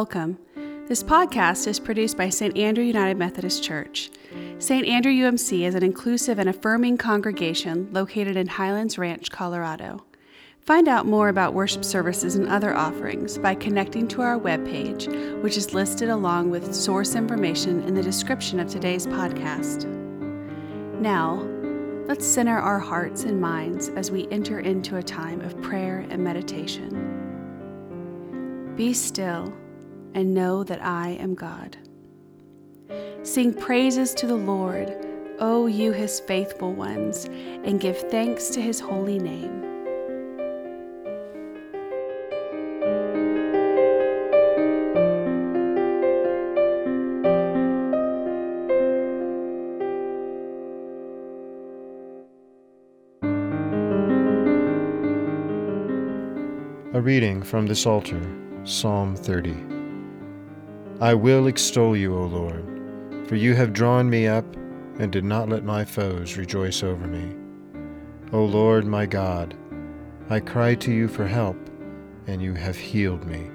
Welcome. This podcast is produced by St. Andrew United Methodist Church. St. Andrew UMC is an inclusive and affirming congregation located in Highlands Ranch, Colorado. Find out more about worship services and other offerings by connecting to our webpage, which is listed along with source information in the description of today's podcast. Now, let's center our hearts and minds as we enter into a time of prayer and meditation. Be still and know that I am God. Sing praises to the Lord, O you his faithful ones, and give thanks to his holy name. A reading from the Psalter, Psalm 30. I will extol you, O Lord, for you have drawn me up and did not let my foes rejoice over me. O Lord my God, I cry to you for help, and you have healed me.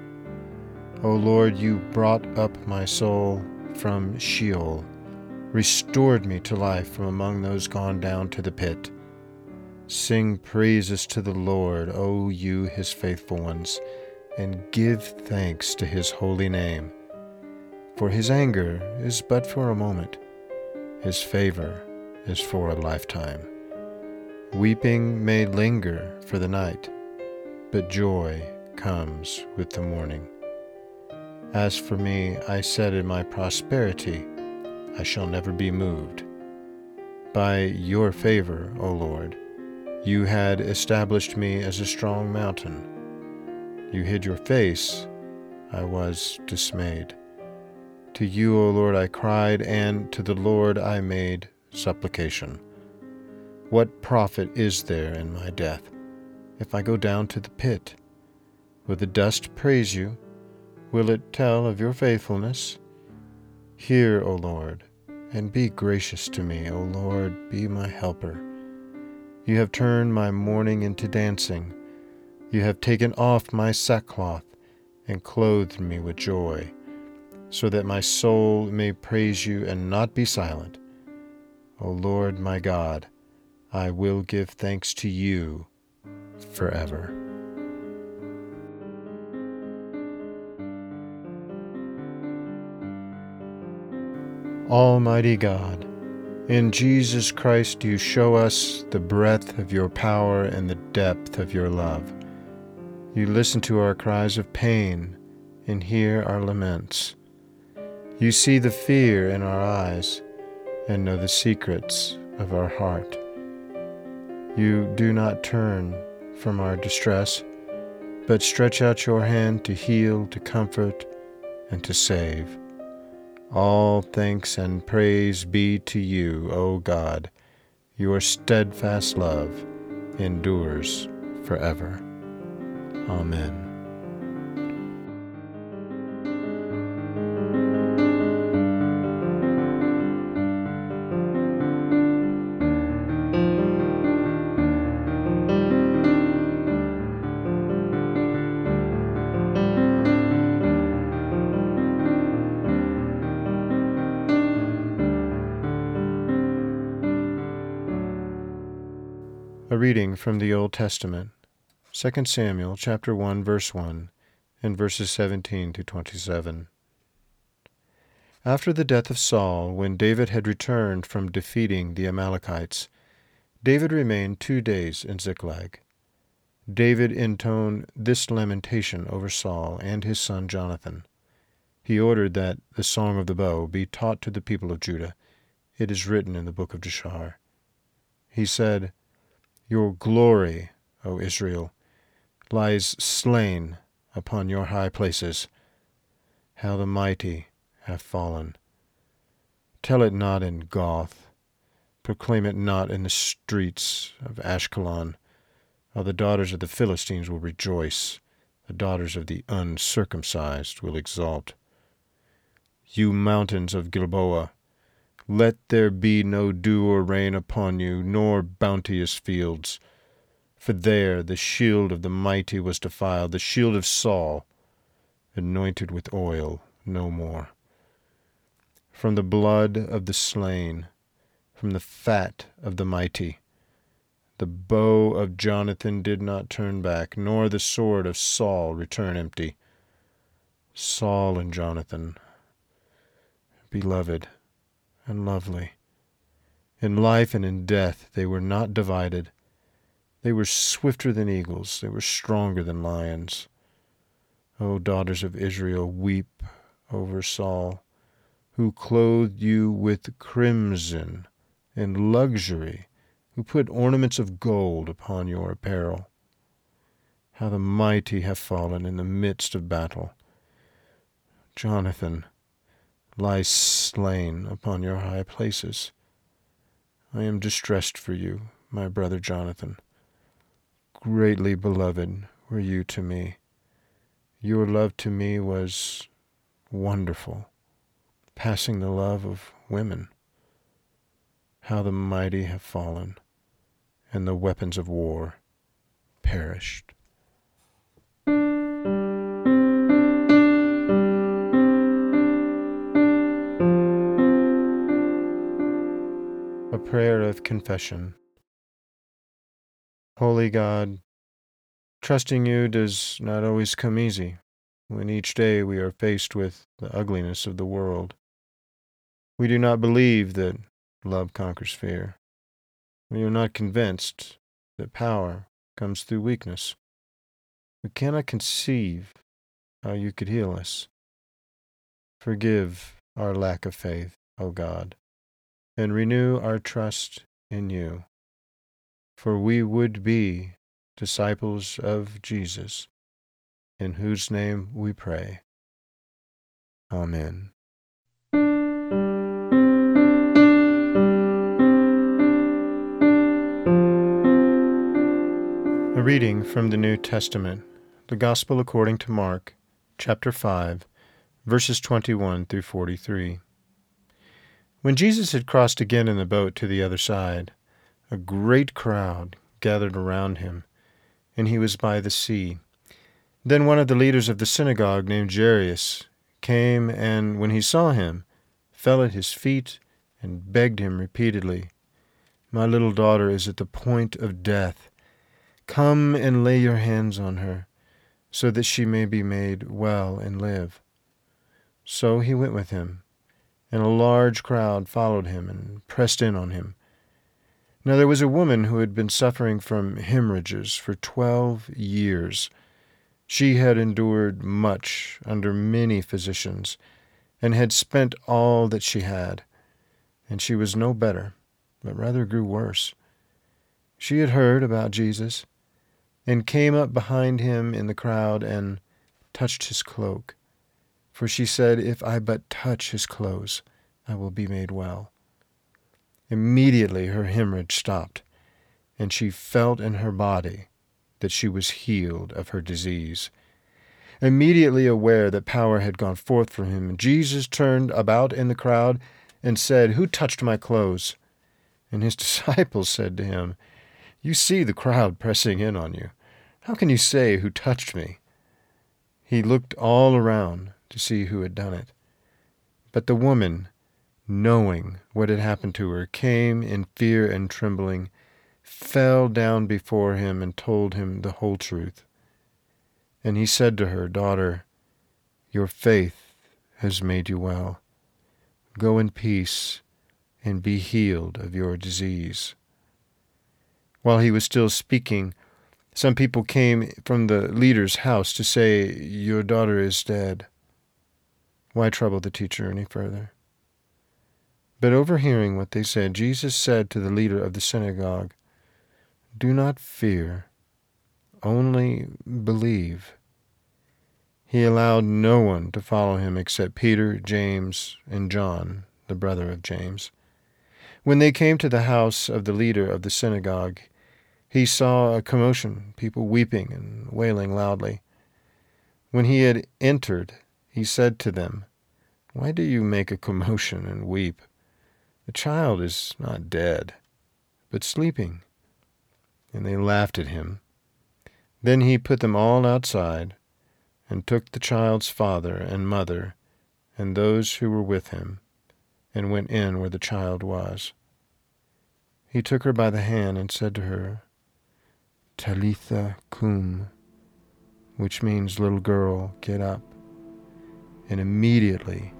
O Lord, you brought up my soul from Sheol, restored me to life from among those gone down to the pit. Sing praises to the Lord, O you his faithful ones, and give thanks to his holy name. For his anger is but for a moment, his favor is for a lifetime. Weeping may linger for the night, but joy comes with the morning. As for me, I said in my prosperity, I shall never be moved. By your favor, O Lord, you had established me as a strong mountain. You hid your face, I was dismayed. To you, O Lord, I cried, and to the Lord I made supplication. What profit is there in my death if I go down to the pit? Will the dust praise you? Will it tell of your faithfulness? Hear, O Lord, and be gracious to me, O Lord, be my helper. You have turned my mourning into dancing. You have taken off my sackcloth and clothed me with joy, so that my soul may praise you and not be silent. O Lord my God, I will give thanks to you forever. Almighty God, in Jesus Christ, you show us the breadth of your power and the depth of your love. You listen to our cries of pain and hear our laments. You see the fear in our eyes and know the secrets of our heart. You do not turn from our distress, but stretch out your hand to heal, to comfort, and to save. All thanks and praise be to you, O God. Your steadfast love endures forever. Amen. A reading from the Old Testament, 2 Samuel chapter 1 verse 1 and verses 17 to 27. After the death of Saul, when David had returned from defeating the Amalekites, David remained 2 days in Ziklag. David intoned this lamentation over Saul and his son Jonathan. He ordered that the song of the bow be taught to the people of Judah. It is written in the book of Jashar. He said, your glory, O Israel, lies slain upon your high places. How the mighty have fallen. Tell it not in Gath, proclaim it not in the streets of Ashkelon, or the daughters of the Philistines will rejoice, the daughters of the uncircumcised will exult. You mountains of Gilboa, let there be no dew or rain upon you, nor bounteous fields. For there the shield of the mighty was defiled, the shield of Saul, anointed with oil no more. From the blood of the slain, from the fat of the mighty, the bow of Jonathan did not turn back, nor the sword of Saul return empty. Saul and Jonathan, beloved and lovely. In life and in death they were not divided. They were swifter than eagles, they were stronger than lions. O daughters of Israel, weep over Saul, who clothed you with crimson and luxury, who put ornaments of gold upon your apparel. How the mighty have fallen in the midst of battle. Jonathan lies slain upon your high places. I am distressed for you, my brother Jonathan. Greatly beloved were you to me. Your love to me was wonderful, passing the love of women. How the mighty have fallen, and the weapons of war perished. Prayer of confession. Holy God, trusting you does not always come easy when each day we are faced with the ugliness of the world. We do not believe that love conquers fear. We are not convinced that power comes through weakness. We cannot conceive how you could heal us. Forgive our lack of faith, O God, and renew our trust in you. For we would be disciples of Jesus in whose name we pray. Amen. A reading from the New Testament, the Gospel according to Mark, chapter 5, verses 21 through 43. When Jesus had crossed again in the boat to the other side, a great crowd gathered around him, and he was by the sea. Then one of the leaders of the synagogue, named Jairus, came and, when he saw him, fell at his feet and begged him repeatedly, My little daughter is at the point of death. Come and lay your hands on her, so that she may be made well and live. So he went with him, and a large crowd followed him and pressed in on him. Now there was a woman who had been suffering from hemorrhages for twelve years. She had endured much under many physicians, and had spent all that she had, and she was no better, but rather grew worse. She had heard about Jesus, and came up behind him in the crowd and touched his cloak. For she said, If I but touch his clothes, I will be made well. Immediately her hemorrhage stopped, and she felt in her body that she was healed of her disease. Immediately aware that power had gone forth from him, Jesus turned about in the crowd and said, Who touched my clothes? And his disciples said to him, You see the crowd pressing in on you. How can you say, Who touched me? He looked all around to see who had done it. But the woman, knowing what had happened to her, came in fear and trembling fell down before him and told him the whole truth. And he said to her, Daughter, your faith has made you well. Go in peace and be healed of your disease. While he was still speaking, some people came from the leader's house to say, Your daughter is dead. Why trouble the teacher any further? But overhearing what they said, Jesus said to the leader of the synagogue, do not fear, only believe. He allowed no one to follow him except Peter, James, and John, the brother of James. When they came to the house of the leader of the synagogue, he saw a commotion, people weeping and wailing loudly. When he had entered, he said to them, Why do you make a commotion and weep? The child is not dead, but sleeping and they laughed at him. Then he put them all outside and took the child's father and mother and those who were with him, and went in where the child was. He took her by the hand and said to her, Talitha cum, which means, Little girl, get up. And immediately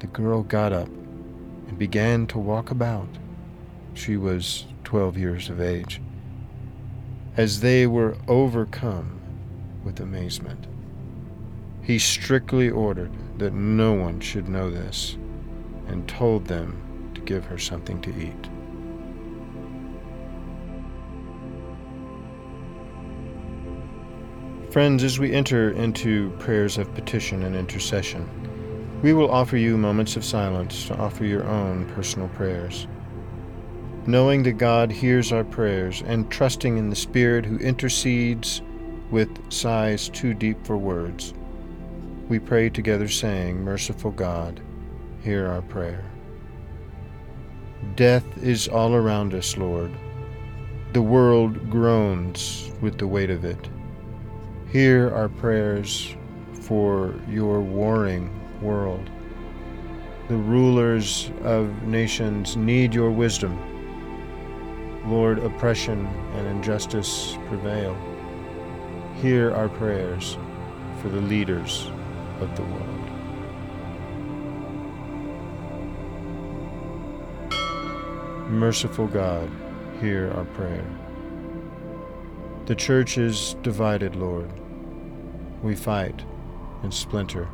the girl got up and began to walk about. She was twelve years of age. As they were overcome with amazement, he strictly ordered that no one should know this and told them to give her something to eat. Friends, as we enter into prayers of petition and intercession, we will offer you moments of silence to offer your own personal prayers. Knowing that God hears our prayers and trusting in the Spirit who intercedes with sighs too deep for words, we pray together, saying, Merciful God, hear our prayer. Death is all around us, Lord. The world groans with the weight of it. Hear our prayers for your warring world. The rulers of nations need your wisdom. Lord, oppression and injustice prevail. Hear our prayers for the leaders of the world. Merciful God, hear our prayer. The church is divided, Lord we fight and splinter.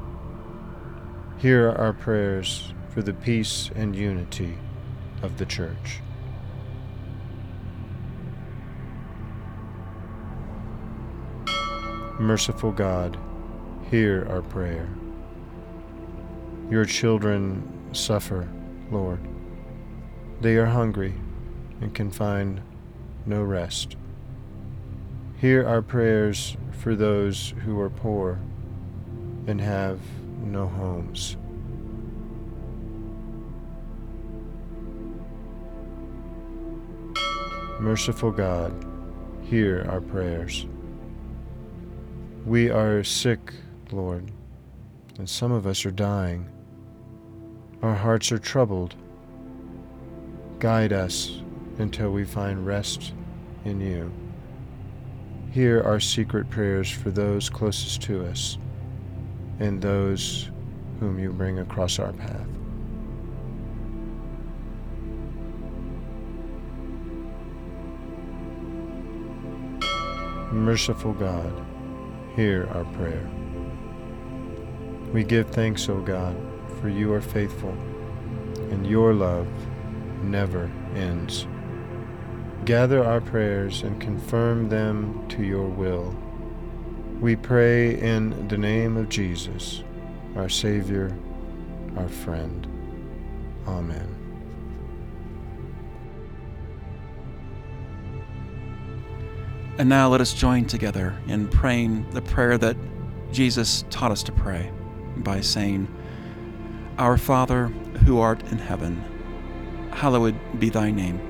Hear our prayers for the peace and unity of the Church. Merciful God, hear our prayer. Your children suffer, Lord. They are hungry and can find no rest. Hear our prayers for those who are poor and have no homes. Merciful God, hear our prayers. We are sick, Lord, and some of us are dying. Our hearts are troubled. Guide us until we find rest in you. Hear our secret prayers for those closest to us and those whom you bring across our path. Merciful God, hear our prayer. We give thanks, O God, for you are faithful, and your love never ends. Gather our prayers and confirm them to your will. We pray in the name of Jesus, our Savior, our friend. Amen. And now let us join together in praying the prayer that Jesus taught us to pray by saying, Our Father, who art in heaven, hallowed be thy name.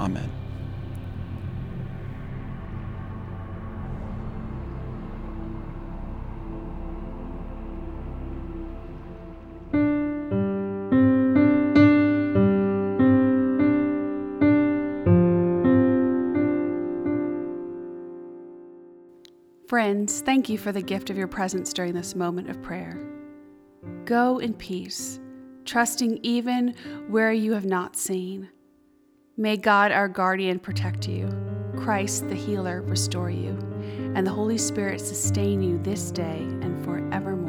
Amen. Friends, thank you for the gift of your presence during this moment of prayer. Go in peace, trusting even where you have not seen. May God, our guardian, protect you, Christ, the healer, restore you, and the Holy Spirit sustain you this day and forevermore.